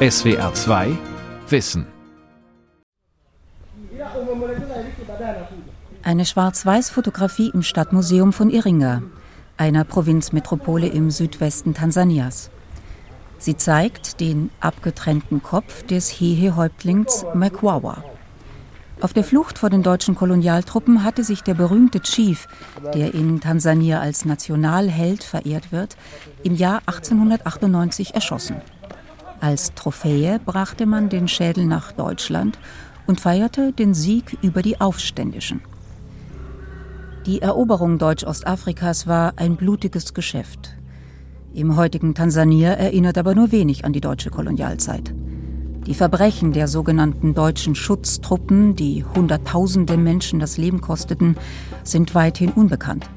SWR 2 Wissen. Eine Schwarz-Weiß-Fotografie im Stadtmuseum von Iringa, einer Provinzmetropole im Südwesten Tansanias. Sie zeigt den abgetrennten Kopf des Hehe-Häuptlings Mekwawa. Auf der Flucht vor den deutschen Kolonialtruppen hatte sich der berühmte Chief, der in Tansania als Nationalheld verehrt wird, im Jahr 1898 erschossen. Als Trophäe brachte man den Schädel nach Deutschland und feierte den Sieg über die Aufständischen. Die Eroberung Deutsch-Ostafrikas war ein blutiges Geschäft. Im heutigen Tansania erinnert aber nur wenig an die deutsche Kolonialzeit. Die Verbrechen der sogenannten deutschen Schutztruppen, die Hunderttausende Menschen das Leben kosteten, sind weithin unbekannt.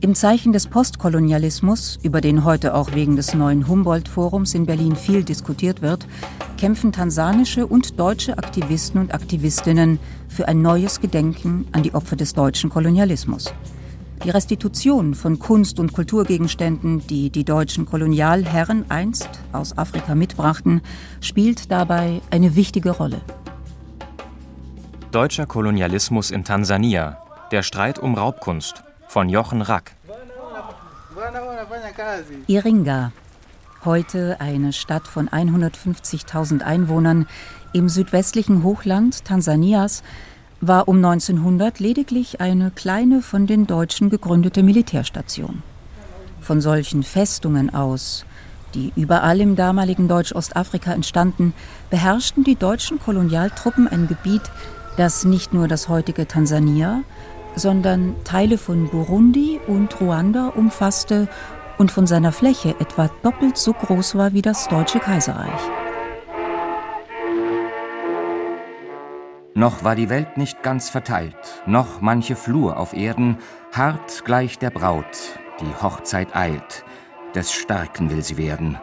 Im Zeichen des Postkolonialismus, über den heute auch wegen des neuen Humboldt-Forums in Berlin viel diskutiert wird, kämpfen tansanische und deutsche Aktivisten und Aktivistinnen für ein neues Gedenken an die Opfer des deutschen Kolonialismus. Die Restitution von Kunst- und Kulturgegenständen, die die deutschen Kolonialherren einst aus Afrika mitbrachten, spielt dabei eine wichtige Rolle. Deutscher Kolonialismus in Tansania. Der Streit um Raubkunst von Jochen Rack. Iringa, heute eine Stadt von 150.000 Einwohnern im südwestlichen Hochland Tansanias, war um 1900 lediglich eine kleine von den Deutschen gegründete Militärstation. Von solchen Festungen aus, die überall im damaligen Deutsch-Ostafrika entstanden, beherrschten die deutschen Kolonialtruppen ein Gebiet, das nicht nur das heutige Tansania, sondern Teile von Burundi und Ruanda umfasste und von seiner Fläche etwa doppelt so groß war wie das Deutsche Kaiserreich. Noch war die Welt nicht ganz verteilt, noch manche Flur auf Erden, hart gleich der Braut, die Hochzeit eilt, des Starken will sie werden.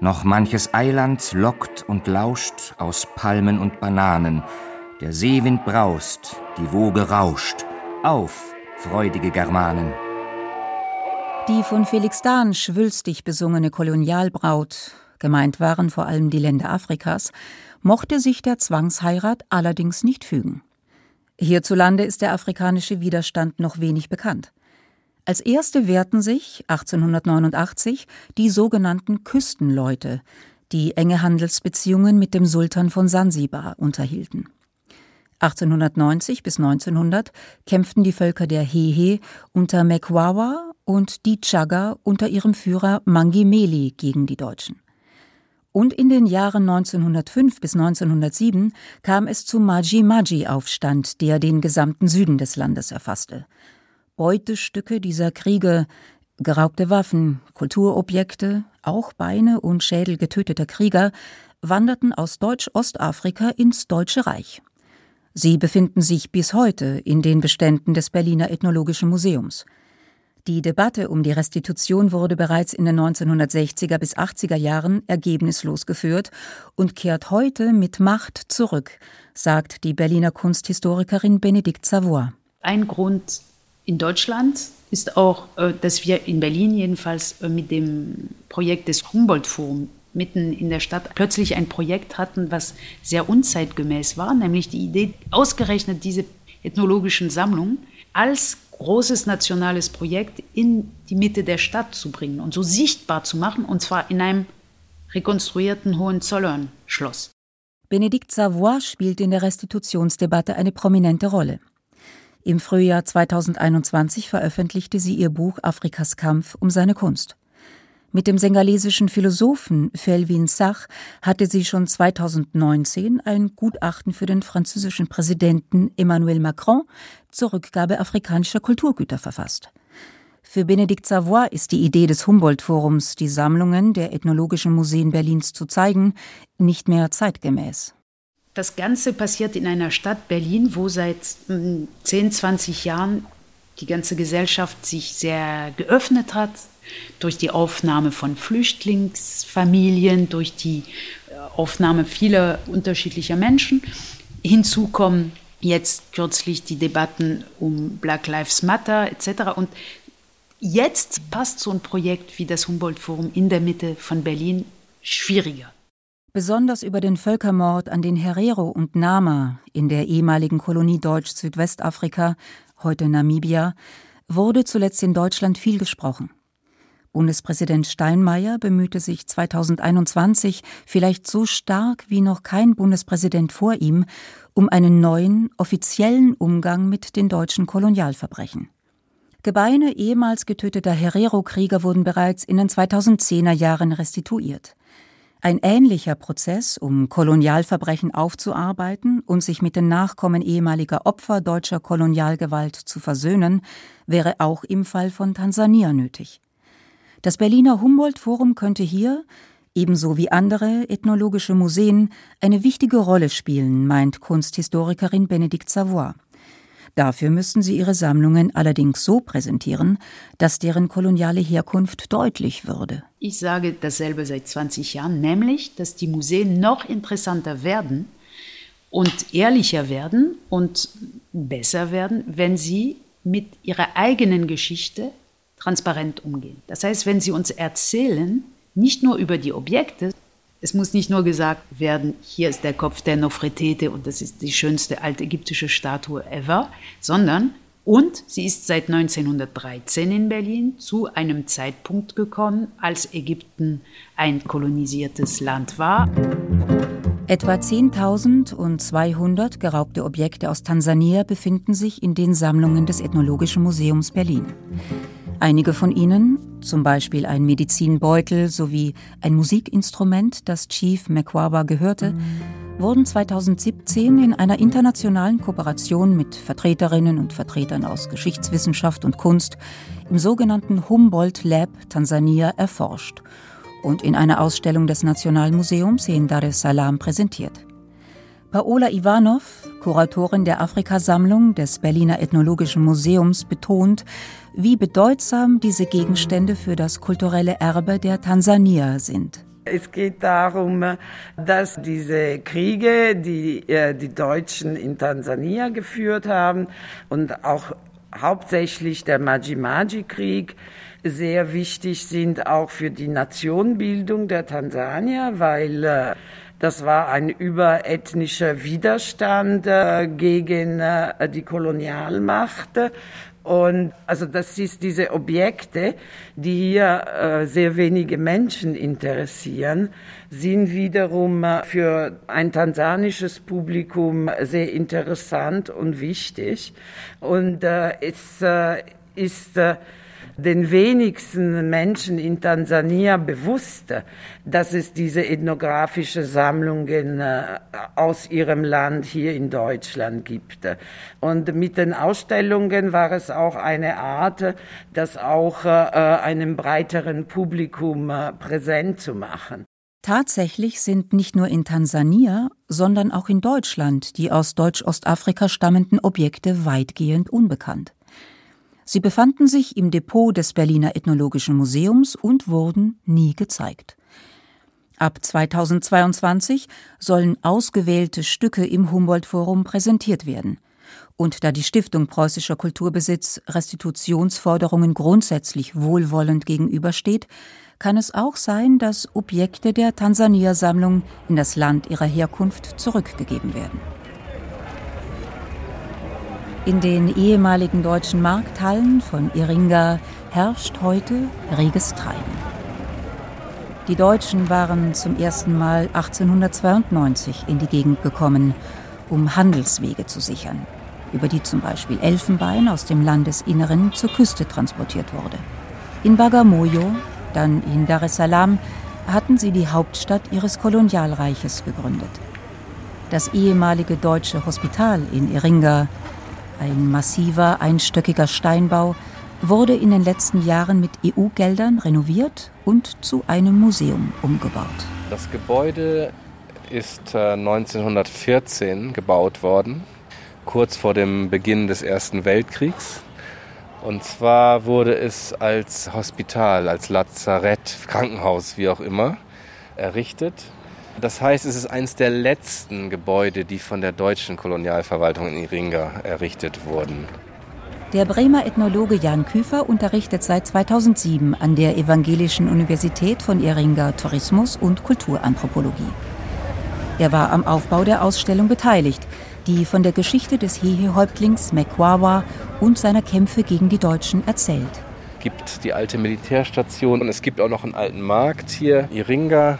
Noch manches Eiland lockt und lauscht aus Palmen und Bananen, der Seewind braust, die Woge rauscht. Auf, freudige Germanen! Die von Felix Dahn schwülstig besungene Kolonialbraut, gemeint waren vor allem die Länder Afrikas, mochte sich der Zwangsheirat allerdings nicht fügen. Hierzulande ist der afrikanische Widerstand noch wenig bekannt. Als erste wehrten sich 1889 die sogenannten Küstenleute, die enge Handelsbeziehungen mit dem Sultan von Sansibar unterhielten. 1890 bis 1900 kämpften die Völker der Hehe unter Mekwawa und die Chaga unter ihrem Führer Mangimeli gegen die Deutschen. Und in den Jahren 1905 bis 1907 kam es zum Maji-Maji-Aufstand, der den gesamten Süden des Landes erfasste. Beutestücke dieser Kriege, geraubte Waffen, Kulturobjekte, auch Beine und Schädel getöteter Krieger wanderten aus Deutsch-Ostafrika ins Deutsche Reich. Sie befinden sich bis heute in den Beständen des Berliner Ethnologischen Museums. Die Debatte um die Restitution wurde bereits in den 1960er bis 80er Jahren ergebnislos geführt und kehrt heute mit Macht zurück, sagt die Berliner Kunsthistorikerin Benedikt Savoy. Ein Grund in Deutschland ist auch, äh, dass wir in Berlin jedenfalls äh, mit dem Projekt des Humboldt-Forums mitten in der Stadt plötzlich ein Projekt hatten, was sehr unzeitgemäß war, nämlich die Idee, ausgerechnet diese ethnologischen Sammlungen als großes nationales Projekt in die Mitte der Stadt zu bringen und so sichtbar zu machen, und zwar in einem rekonstruierten Hohenzollern-Schloss. Benedikt Savoy spielt in der Restitutionsdebatte eine prominente Rolle. Im Frühjahr 2021 veröffentlichte sie ihr Buch Afrikas Kampf um seine Kunst. Mit dem sengalesischen Philosophen Felvin Sach hatte sie schon 2019 ein Gutachten für den französischen Präsidenten Emmanuel Macron zur Rückgabe afrikanischer Kulturgüter verfasst. Für Benedikt Savoy ist die Idee des Humboldt-Forums, die Sammlungen der Ethnologischen Museen Berlins zu zeigen, nicht mehr zeitgemäß. Das Ganze passiert in einer Stadt Berlin, wo seit 10, hm, 20 Jahren die ganze Gesellschaft sich sehr geöffnet hat, durch die Aufnahme von Flüchtlingsfamilien, durch die äh, Aufnahme vieler unterschiedlicher Menschen. Hinzu kommen jetzt kürzlich die Debatten um Black Lives Matter etc. Und jetzt passt so ein Projekt wie das Humboldt Forum in der Mitte von Berlin schwieriger. Besonders über den Völkermord an den Herero und Nama in der ehemaligen Kolonie Deutsch-Südwestafrika, heute Namibia, wurde zuletzt in Deutschland viel gesprochen. Bundespräsident Steinmeier bemühte sich 2021 vielleicht so stark wie noch kein Bundespräsident vor ihm um einen neuen, offiziellen Umgang mit den deutschen Kolonialverbrechen. Gebeine ehemals getöteter Herero-Krieger wurden bereits in den 2010er Jahren restituiert. Ein ähnlicher Prozess, um Kolonialverbrechen aufzuarbeiten und sich mit den Nachkommen ehemaliger Opfer deutscher Kolonialgewalt zu versöhnen, wäre auch im Fall von Tansania nötig. Das Berliner Humboldt-Forum könnte hier, ebenso wie andere ethnologische Museen, eine wichtige Rolle spielen, meint Kunsthistorikerin Benedikt Savoy. Dafür müssten sie ihre Sammlungen allerdings so präsentieren, dass deren koloniale Herkunft deutlich würde. Ich sage dasselbe seit 20 Jahren, nämlich, dass die Museen noch interessanter werden und ehrlicher werden und besser werden, wenn sie mit ihrer eigenen Geschichte transparent umgehen. Das heißt, wenn sie uns erzählen, nicht nur über die Objekte, es muss nicht nur gesagt werden, hier ist der Kopf der Nofretete und das ist die schönste altägyptische Statue ever, sondern und sie ist seit 1913 in Berlin zu einem Zeitpunkt gekommen, als Ägypten ein kolonisiertes Land war. Etwa 10.200 geraubte Objekte aus Tansania befinden sich in den Sammlungen des Ethnologischen Museums Berlin. Einige von ihnen, zum Beispiel ein Medizinbeutel sowie ein Musikinstrument, das Chief McQuarba gehörte, wurden 2017 in einer internationalen Kooperation mit Vertreterinnen und Vertretern aus Geschichtswissenschaft und Kunst im sogenannten Humboldt Lab Tansania erforscht und in einer Ausstellung des Nationalmuseums in Dar es Salaam präsentiert. Paola Ivanov, Kuratorin der Afrikasammlung des Berliner Ethnologischen Museums, betont, wie bedeutsam diese Gegenstände für das kulturelle Erbe der Tansanier sind. Es geht darum, dass diese Kriege, die äh, die Deutschen in Tansania geführt haben und auch hauptsächlich der Maji-Maji-Krieg sehr wichtig sind auch für die Nationbildung der Tansanier, weil äh, das war ein überethnischer Widerstand äh, gegen die Kolonialmacht und also das ist diese Objekte, die hier äh, sehr wenige Menschen interessieren, sind wiederum äh, für ein tansanisches Publikum sehr interessant und wichtig. Und äh, es äh, ist äh, den wenigsten Menschen in Tansania bewusst, dass es diese ethnografische Sammlungen äh, aus ihrem Land hier in Deutschland gibt. Und mit den Ausstellungen war es auch eine Art, das auch äh, einem breiteren Publikum äh, präsent zu machen. Tatsächlich sind nicht nur in Tansania, sondern auch in Deutschland die aus Deutsch-Ostafrika stammenden Objekte weitgehend unbekannt. Sie befanden sich im Depot des Berliner Ethnologischen Museums und wurden nie gezeigt. Ab 2022 sollen ausgewählte Stücke im Humboldt-Forum präsentiert werden. Und da die Stiftung Preußischer Kulturbesitz Restitutionsforderungen grundsätzlich wohlwollend gegenübersteht, kann es auch sein, dass Objekte der Tansania-Sammlung in das Land ihrer Herkunft zurückgegeben werden. In den ehemaligen deutschen Markthallen von Iringa herrscht heute reges Treiben. Die Deutschen waren zum ersten Mal 1892 in die Gegend gekommen, um Handelswege zu sichern, über die zum Beispiel Elfenbein aus dem Landesinneren zur Küste transportiert wurde. In Bagamoyo, dann in Dar es Salaam, hatten sie die Hauptstadt ihres Kolonialreiches gegründet. Das ehemalige deutsche Hospital in Iringa ein massiver, einstöckiger Steinbau wurde in den letzten Jahren mit EU-Geldern renoviert und zu einem Museum umgebaut. Das Gebäude ist 1914 äh, gebaut worden, kurz vor dem Beginn des Ersten Weltkriegs. Und zwar wurde es als Hospital, als Lazarett, Krankenhaus, wie auch immer, errichtet das heißt, es ist eines der letzten Gebäude, die von der deutschen Kolonialverwaltung in Iringa errichtet wurden. Der Bremer Ethnologe Jan Küfer unterrichtet seit 2007 an der Evangelischen Universität von Iringa Tourismus und Kulturanthropologie. Er war am Aufbau der Ausstellung beteiligt, die von der Geschichte des Hehe-Häuptlings Mekwawa und seiner Kämpfe gegen die Deutschen erzählt. Es gibt die alte Militärstation und es gibt auch noch einen alten Markt hier, Iringa.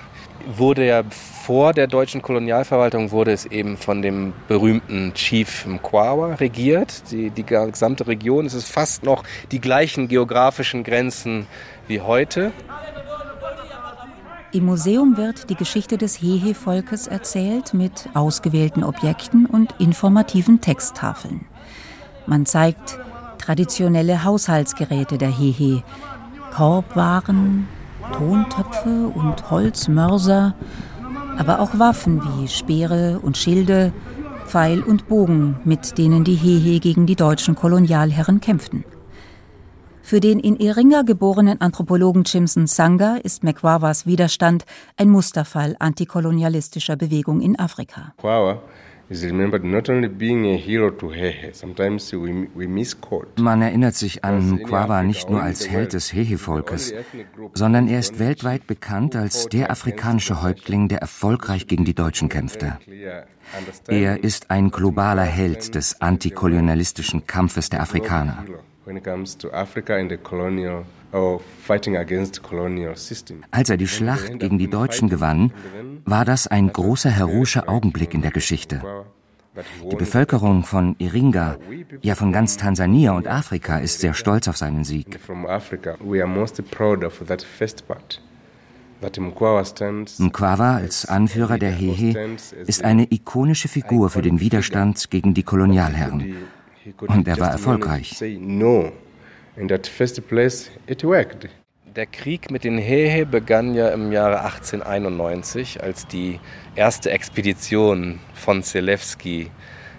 Wurde ja vor der deutschen Kolonialverwaltung wurde es eben von dem berühmten Chief Mkwawa regiert. Die, die gesamte Region, es ist fast noch die gleichen geografischen Grenzen wie heute. Im Museum wird die Geschichte des Hehe-Volkes erzählt mit ausgewählten Objekten und informativen Texttafeln. Man zeigt traditionelle Haushaltsgeräte der Hehe, Korbwaren, Tontöpfe und Holzmörser, aber auch Waffen wie Speere und Schilde, Pfeil und Bogen, mit denen die Hehe gegen die deutschen Kolonialherren kämpften. Für den in Iringa geborenen Anthropologen Chimson Sanga ist Mekwawas Widerstand ein Musterfall antikolonialistischer Bewegung in Afrika. Man erinnert sich an Mkwawa nicht nur als Held des Hehe-Volkes, sondern er ist weltweit bekannt als der afrikanische Häuptling, der erfolgreich gegen die Deutschen kämpfte. Er ist ein globaler Held des antikolonialistischen Kampfes der Afrikaner when it comes to Africa in the colonial als er die Schlacht gegen die Deutschen gewann, war das ein großer heroischer Augenblick in der Geschichte. Die Bevölkerung von Iringa, ja von ganz Tansania und Afrika, ist sehr stolz auf seinen Sieg. Mkwawa als Anführer der Hehe ist eine ikonische Figur für den Widerstand gegen die Kolonialherren. Und er war erfolgreich. Der Krieg mit den Hehe begann ja im Jahre 1891, als die erste Expedition von Zelewski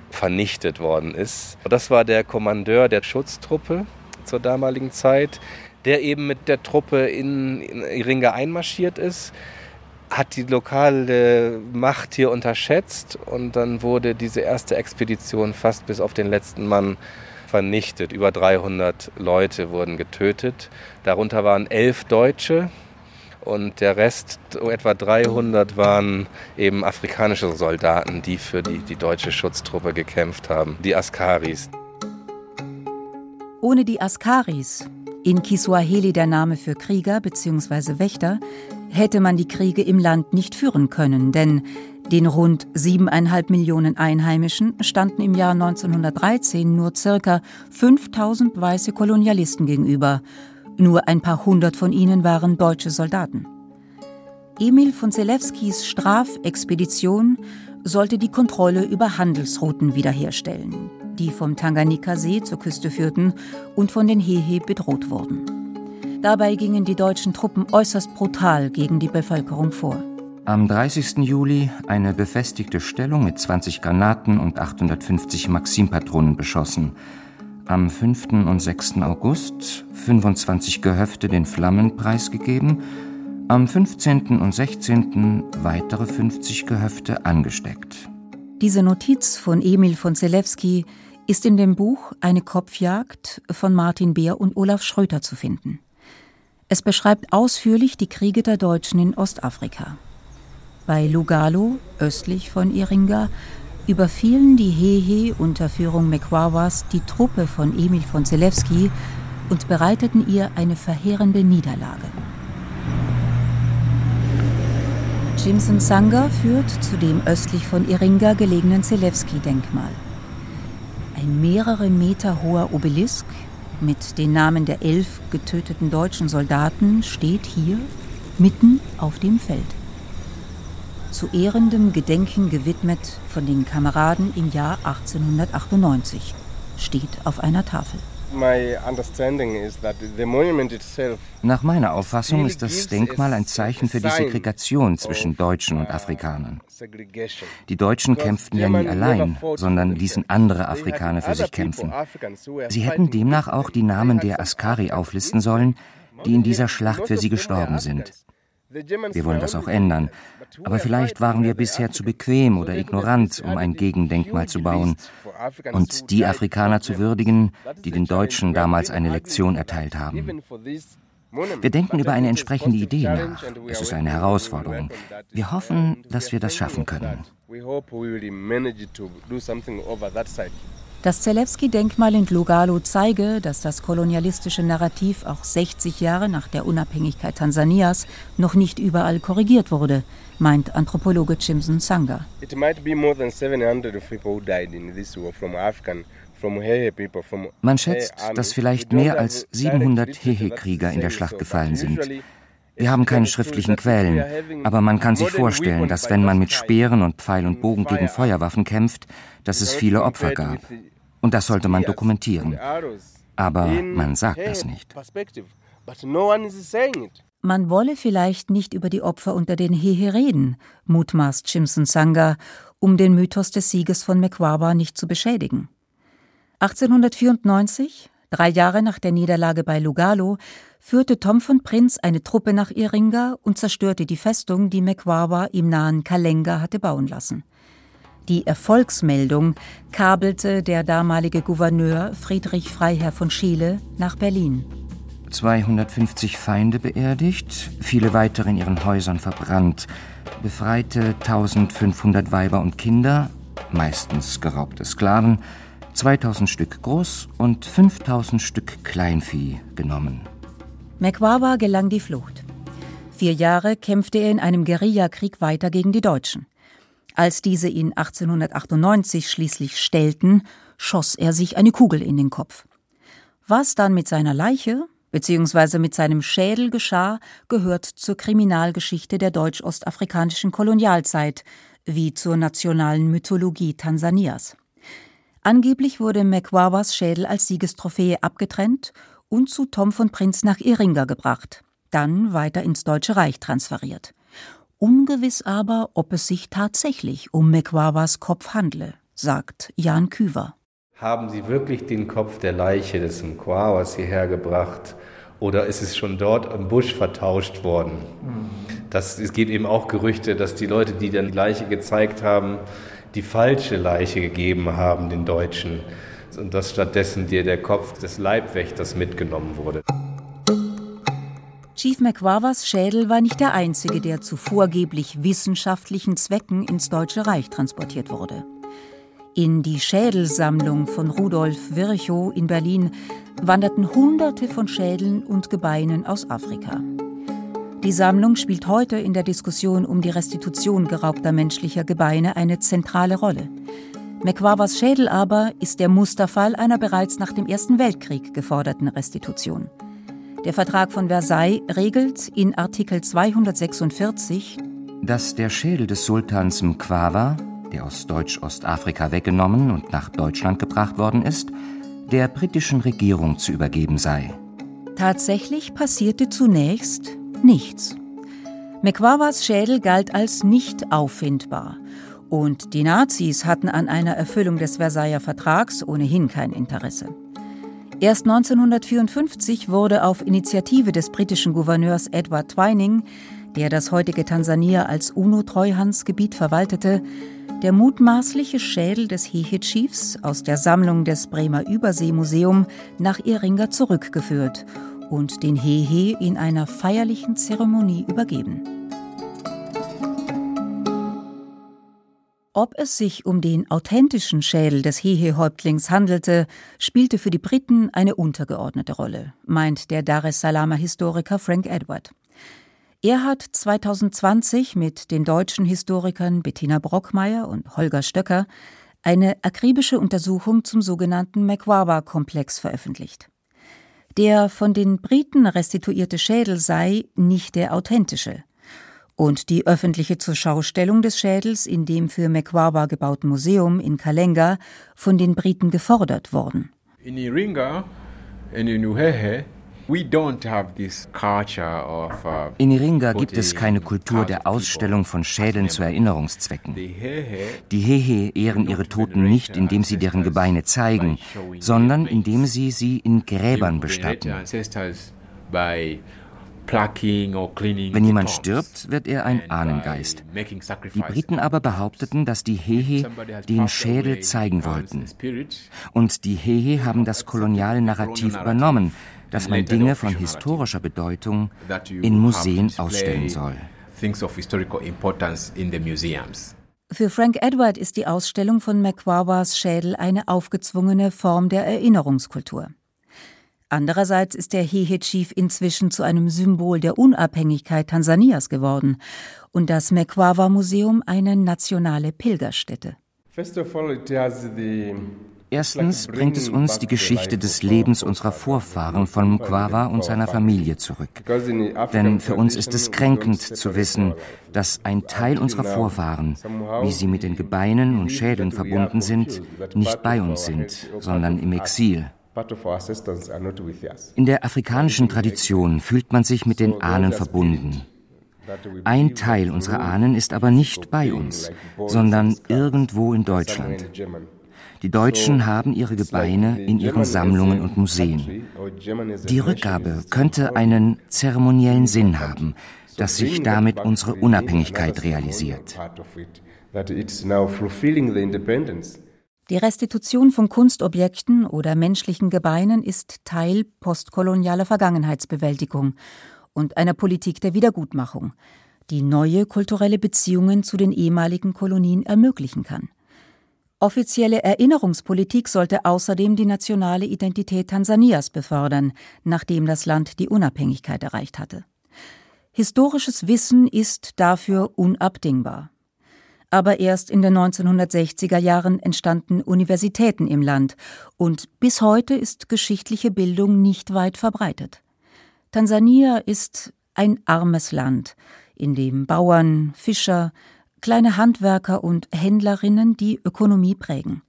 vernichtet worden ist. Das war der Kommandeur der Schutztruppe zur damaligen Zeit, der eben mit der Truppe in, in Iringa einmarschiert ist hat die lokale Macht hier unterschätzt und dann wurde diese erste Expedition fast bis auf den letzten Mann vernichtet. Über 300 Leute wurden getötet. Darunter waren elf Deutsche und der Rest, etwa 300, waren eben afrikanische Soldaten, die für die, die deutsche Schutztruppe gekämpft haben, die Askaris. Ohne die Askaris, in Kiswahili der Name für Krieger bzw. Wächter, hätte man die Kriege im Land nicht führen können, denn den rund siebeneinhalb Millionen Einheimischen standen im Jahr 1913 nur circa 5000 weiße Kolonialisten gegenüber. Nur ein paar hundert von ihnen waren deutsche Soldaten. Emil von Zelewskis Strafexpedition sollte die Kontrolle über Handelsrouten wiederherstellen, die vom Tanganika-See zur Küste führten und von den Hehe bedroht wurden. Dabei gingen die deutschen Truppen äußerst brutal gegen die Bevölkerung vor. Am 30. Juli eine befestigte Stellung mit 20 Granaten und 850 Maximpatronen beschossen. Am 5. und 6. August 25 Gehöfte den Flammen preisgegeben. Am 15. und 16. weitere 50 Gehöfte angesteckt. Diese Notiz von Emil von Zelewski ist in dem Buch Eine Kopfjagd von Martin Beer und Olaf Schröter zu finden. Es beschreibt ausführlich die Kriege der Deutschen in Ostafrika. Bei Lugalo, östlich von Iringa, überfielen die Hehe unter Führung Mekwawas die Truppe von Emil von Zelewski und bereiteten ihr eine verheerende Niederlage. Jimson Sanga führt zu dem östlich von Iringa gelegenen Zelewski-Denkmal. Ein mehrere Meter hoher Obelisk mit den Namen der elf getöteten deutschen Soldaten steht hier mitten auf dem Feld. Zu ehrendem Gedenken gewidmet von den Kameraden im Jahr 1898 steht auf einer Tafel. Nach meiner Auffassung ist das Denkmal ein Zeichen für die Segregation zwischen Deutschen und Afrikanern. Die Deutschen kämpften ja nie allein, sondern ließen andere Afrikaner für sich kämpfen. Sie hätten demnach auch die Namen der Askari auflisten sollen, die in dieser Schlacht für sie gestorben sind. Wir wollen das auch ändern. Aber vielleicht waren wir bisher zu bequem oder ignorant, um ein Gegendenkmal zu bauen und die Afrikaner zu würdigen, die den Deutschen damals eine Lektion erteilt haben. Wir denken über eine entsprechende Idee nach. Es ist eine Herausforderung. Wir hoffen, dass wir das schaffen können. Das Zelewski-Denkmal in Lugalo zeige, dass das kolonialistische Narrativ auch 60 Jahre nach der Unabhängigkeit Tansanias noch nicht überall korrigiert wurde, meint Anthropologe Chimson Sanga. Man schätzt, dass vielleicht mehr als 700 Hehe-Krieger in der Schlacht gefallen sind. Wir haben keine schriftlichen Quellen, aber man kann sich vorstellen, dass wenn man mit Speeren und Pfeil und Bogen gegen Feuerwaffen kämpft, dass es viele Opfer gab. Und das sollte man dokumentieren. Aber man sagt das nicht. Man wolle vielleicht nicht über die Opfer unter den Hehe reden, mutmaßt Chimson Sanga, um den Mythos des Sieges von Mekwaba nicht zu beschädigen. 1894, drei Jahre nach der Niederlage bei Lugalo, führte Tom von Prinz eine Truppe nach Iringa und zerstörte die Festung, die Mekwawa im nahen Kalenga hatte bauen lassen. Die Erfolgsmeldung kabelte der damalige Gouverneur Friedrich Freiherr von Schiele nach Berlin. 250 Feinde beerdigt, viele weitere in ihren Häusern verbrannt, befreite 1500 Weiber und Kinder, meistens geraubte Sklaven, 2000 Stück Groß- und 5000 Stück Kleinvieh genommen. Mekwawa gelang die Flucht. Vier Jahre kämpfte er in einem Guerillakrieg weiter gegen die Deutschen. Als diese ihn 1898 schließlich stellten, schoss er sich eine Kugel in den Kopf. Was dann mit seiner Leiche bzw. mit seinem Schädel geschah, gehört zur Kriminalgeschichte der deutsch-ostafrikanischen Kolonialzeit wie zur nationalen Mythologie Tansanias. Angeblich wurde Mekwawas Schädel als Siegestrophäe abgetrennt und zu Tom von Prinz nach Iringa gebracht, dann weiter ins Deutsche Reich transferiert. Ungewiss aber, ob es sich tatsächlich um Mekwawas Kopf handle, sagt Jan Küver. Haben Sie wirklich den Kopf der Leiche des Mkwawas hierher gebracht oder ist es schon dort im Busch vertauscht worden? Das, es geht eben auch Gerüchte, dass die Leute, die dann die Leiche gezeigt haben, die falsche Leiche gegeben haben, den Deutschen und dass stattdessen dir der Kopf des Leibwächters mitgenommen wurde. Chief McWavers Schädel war nicht der einzige, der zu vorgeblich wissenschaftlichen Zwecken ins Deutsche Reich transportiert wurde. In die Schädelsammlung von Rudolf Virchow in Berlin wanderten Hunderte von Schädeln und Gebeinen aus Afrika. Die Sammlung spielt heute in der Diskussion um die Restitution geraubter menschlicher Gebeine eine zentrale Rolle. McWavers Schädel aber ist der Musterfall einer bereits nach dem Ersten Weltkrieg geforderten Restitution. Der Vertrag von Versailles regelt in Artikel 246, dass der Schädel des Sultans Mkwawa, der aus Deutsch-Ostafrika weggenommen und nach Deutschland gebracht worden ist, der britischen Regierung zu übergeben sei. Tatsächlich passierte zunächst nichts. Mekwawas Schädel galt als nicht auffindbar und die Nazis hatten an einer Erfüllung des Versailler Vertrags ohnehin kein Interesse. Erst 1954 wurde auf Initiative des britischen Gouverneurs Edward Twining, der das heutige Tansania als UNO-Treuhandsgebiet verwaltete, der mutmaßliche Schädel des Hehe-Chiefs aus der Sammlung des Bremer Überseemuseum nach Iringa zurückgeführt und den Hehe in einer feierlichen Zeremonie übergeben. Ob es sich um den authentischen Schädel des Hehe-Häuptlings handelte, spielte für die Briten eine untergeordnete Rolle, meint der Dar es Salamer Historiker Frank Edward. Er hat 2020 mit den deutschen Historikern Bettina Brockmeier und Holger Stöcker eine akribische Untersuchung zum sogenannten Mekwawa-Komplex veröffentlicht. Der von den Briten restituierte Schädel sei nicht der authentische und die öffentliche Zurschaustellung des Schädels in dem für Mekwawa gebauten Museum in Kalenga von den Briten gefordert worden. In Iringa in Uhehe uh, in Iringa gibt es keine Kultur der Ausstellung von Schädeln zu Erinnerungszwecken. Die Hehe ehren ihre Toten nicht, indem sie deren Gebeine zeigen, sondern indem sie sie in Gräbern bestatten. Wenn jemand stirbt, wird er ein Ahnengeist. Die Briten aber behaupteten, dass die Hehe den Schädel zeigen wollten. Und die Hehe haben das koloniale Narrativ übernommen, dass man Dinge von historischer Bedeutung in Museen ausstellen soll. Für Frank Edward ist die Ausstellung von Mkwawas Schädel eine aufgezwungene Form der Erinnerungskultur. Andererseits ist der Hehe Chief inzwischen zu einem Symbol der Unabhängigkeit Tansanias geworden und das Mekwawa Museum eine nationale Pilgerstätte. Erstens bringt es uns die Geschichte des Lebens unserer Vorfahren von Mkwawa und seiner Familie zurück. Denn für uns ist es kränkend zu wissen, dass ein Teil unserer Vorfahren, wie sie mit den Gebeinen und Schädeln verbunden sind, nicht bei uns sind, sondern im Exil. In der afrikanischen Tradition fühlt man sich mit den Ahnen verbunden. Ein Teil unserer Ahnen ist aber nicht bei uns, sondern irgendwo in Deutschland. Die Deutschen haben ihre Gebeine in ihren Sammlungen und Museen. Die Rückgabe könnte einen zeremoniellen Sinn haben, dass sich damit unsere Unabhängigkeit realisiert. Die Restitution von Kunstobjekten oder menschlichen Gebeinen ist Teil postkolonialer Vergangenheitsbewältigung und einer Politik der Wiedergutmachung, die neue kulturelle Beziehungen zu den ehemaligen Kolonien ermöglichen kann. Offizielle Erinnerungspolitik sollte außerdem die nationale Identität Tansanias befördern, nachdem das Land die Unabhängigkeit erreicht hatte. Historisches Wissen ist dafür unabdingbar aber erst in den 1960er Jahren entstanden Universitäten im Land und bis heute ist geschichtliche Bildung nicht weit verbreitet. Tansania ist ein armes Land, in dem Bauern, Fischer, kleine Handwerker und Händlerinnen die Ökonomie prägen.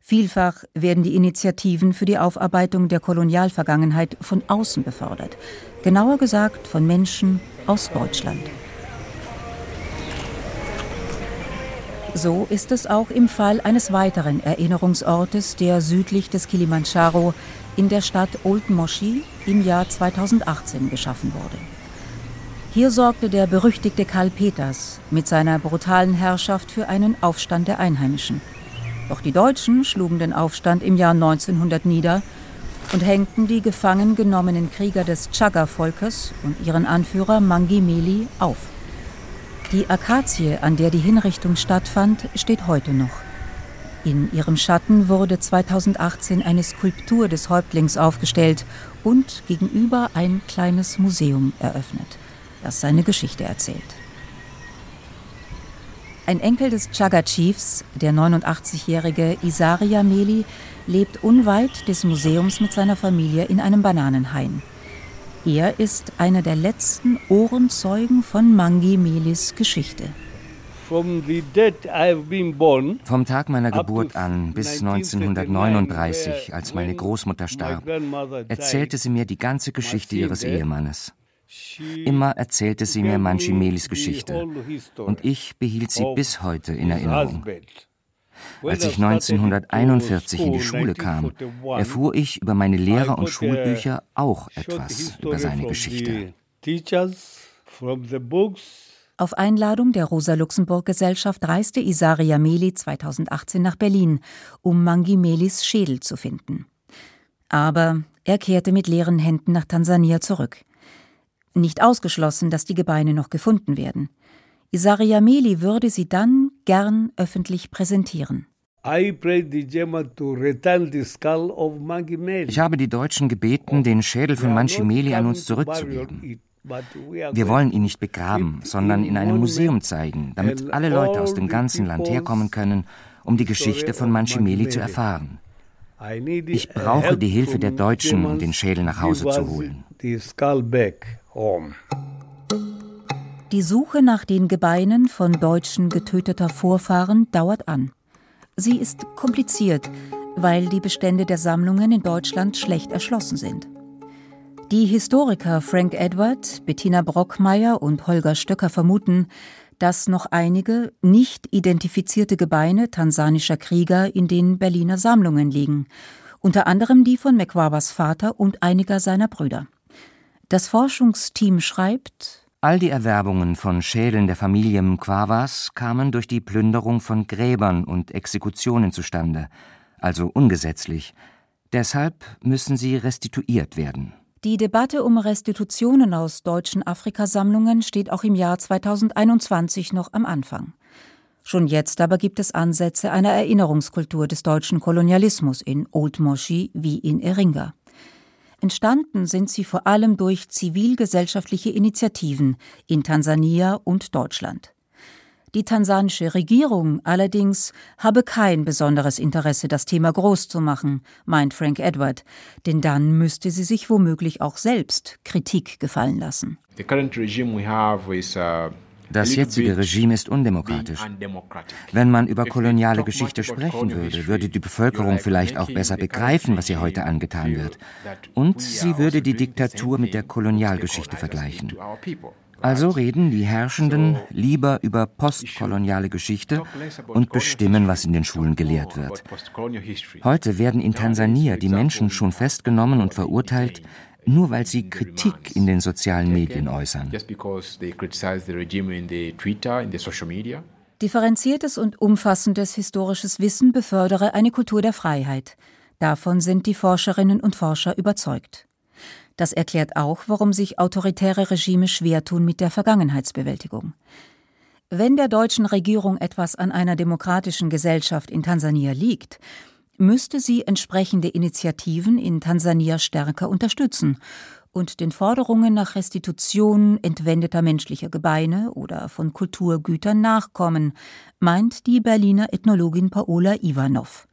Vielfach werden die Initiativen für die Aufarbeitung der Kolonialvergangenheit von außen befördert, genauer gesagt von Menschen aus Deutschland. So ist es auch im Fall eines weiteren Erinnerungsortes, der südlich des Kilimandscharo in der Stadt Old Moshi im Jahr 2018 geschaffen wurde. Hier sorgte der berüchtigte Karl Peters mit seiner brutalen Herrschaft für einen Aufstand der Einheimischen. Doch die Deutschen schlugen den Aufstand im Jahr 1900 nieder und hängten die gefangen genommenen Krieger des Chaga-Volkes und ihren Anführer Mangi Meli auf. Die Akazie, an der die Hinrichtung stattfand, steht heute noch. In ihrem Schatten wurde 2018 eine Skulptur des Häuptlings aufgestellt und gegenüber ein kleines Museum eröffnet, das seine Geschichte erzählt. Ein Enkel des Chaga Chiefs, der 89-jährige Isaria Meli, lebt unweit des Museums mit seiner Familie in einem Bananenhain. Er ist einer der letzten Ohrenzeugen von Mangi Melis Geschichte. Vom Tag meiner Geburt an bis 1939, als meine Großmutter starb, erzählte sie mir die ganze Geschichte ihres Ehemannes. Immer erzählte sie mir Manchimelis Geschichte und ich behielt sie bis heute in Erinnerung. Als ich 1941 in die Schule kam, erfuhr ich über meine Lehrer und Schulbücher auch etwas über seine Geschichte. Auf Einladung der Rosa-Luxemburg-Gesellschaft reiste Isaria Meli 2018 nach Berlin, um Mangi Melis Schädel zu finden. Aber er kehrte mit leeren Händen nach Tansania zurück. Nicht ausgeschlossen, dass die Gebeine noch gefunden werden. Isaria Meli würde sie dann gern öffentlich präsentieren. Ich habe die Deutschen gebeten, den Schädel von Manchimeli an uns zurückzugeben. Wir wollen ihn nicht begraben, sondern in einem Museum zeigen, damit alle Leute aus dem ganzen Land herkommen können, um die Geschichte von Manchimeli zu erfahren. Ich brauche die Hilfe der Deutschen, um den Schädel nach Hause zu holen. Die Suche nach den Gebeinen von Deutschen getöteter Vorfahren dauert an. Sie ist kompliziert, weil die Bestände der Sammlungen in Deutschland schlecht erschlossen sind. Die Historiker Frank Edward, Bettina Brockmeier und Holger Stöcker vermuten, dass noch einige nicht identifizierte Gebeine tansanischer Krieger in den Berliner Sammlungen liegen, unter anderem die von Mekwawas Vater und einiger seiner Brüder. Das Forschungsteam schreibt, All die Erwerbungen von Schädeln der Familie Mkwawas kamen durch die Plünderung von Gräbern und Exekutionen zustande, also ungesetzlich. Deshalb müssen sie restituiert werden. Die Debatte um Restitutionen aus deutschen Afrikasammlungen steht auch im Jahr 2021 noch am Anfang. Schon jetzt aber gibt es Ansätze einer Erinnerungskultur des deutschen Kolonialismus in Old Moshi wie in Eringa. Entstanden sind sie vor allem durch zivilgesellschaftliche Initiativen in Tansania und Deutschland. Die tansanische Regierung allerdings habe kein besonderes Interesse, das Thema groß zu machen, meint Frank Edward, denn dann müsste sie sich womöglich auch selbst Kritik gefallen lassen. The current regime we have is uh das jetzige Regime ist undemokratisch. Wenn man über koloniale Geschichte sprechen würde, würde die Bevölkerung vielleicht auch besser begreifen, was ihr heute angetan wird. Und sie würde die Diktatur mit der Kolonialgeschichte vergleichen. Also reden die Herrschenden lieber über postkoloniale Geschichte und bestimmen, was in den Schulen gelehrt wird. Heute werden in Tansania die Menschen schon festgenommen und verurteilt, nur weil sie Kritik in den sozialen Medien äußern. Differenziertes und umfassendes historisches Wissen befördere eine Kultur der Freiheit. Davon sind die Forscherinnen und Forscher überzeugt. Das erklärt auch, warum sich autoritäre Regime schwer tun mit der Vergangenheitsbewältigung. Wenn der deutschen Regierung etwas an einer demokratischen Gesellschaft in Tansania liegt, müsste sie entsprechende Initiativen in Tansania stärker unterstützen und den Forderungen nach Restitution entwendeter menschlicher Gebeine oder von Kulturgütern nachkommen, meint die Berliner Ethnologin Paola Ivanov.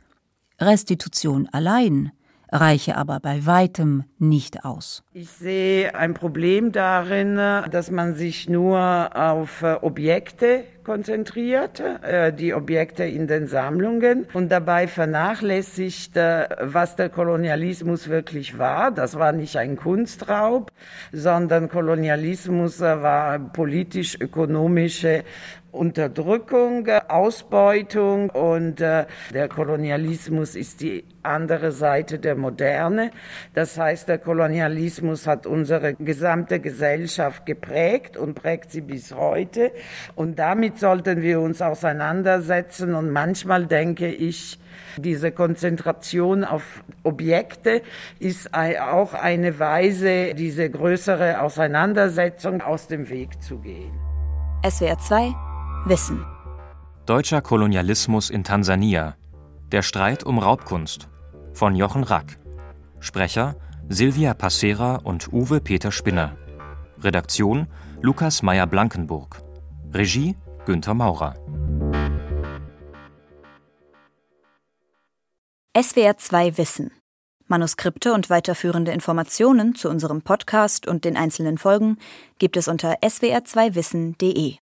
Restitution allein reiche aber bei weitem nicht aus. Ich sehe ein Problem darin, dass man sich nur auf Objekte konzentriert, äh, die Objekte in den Sammlungen und dabei vernachlässigt, äh, was der Kolonialismus wirklich war. Das war nicht ein Kunstraub, sondern Kolonialismus war politisch-ökonomische Unterdrückung, Ausbeutung und äh, der Kolonialismus ist die andere Seite der Moderne. Das heißt, der Kolonialismus hat unsere gesamte Gesellschaft geprägt und prägt sie bis heute. Und damit sollten wir uns auseinandersetzen. Und manchmal denke ich, diese Konzentration auf Objekte ist auch eine Weise, diese größere Auseinandersetzung aus dem Weg zu gehen. SWR 2 Wissen. Deutscher Kolonialismus in Tansania. Der Streit um Raubkunst. Von Jochen Rack. Sprecher Silvia Passera und Uwe Peter Spinner. Redaktion Lukas Meyer-Blankenburg. Regie Günther Maurer. SWR 2 Wissen. Manuskripte und weiterführende Informationen zu unserem Podcast und den einzelnen Folgen gibt es unter swr2wissen.de.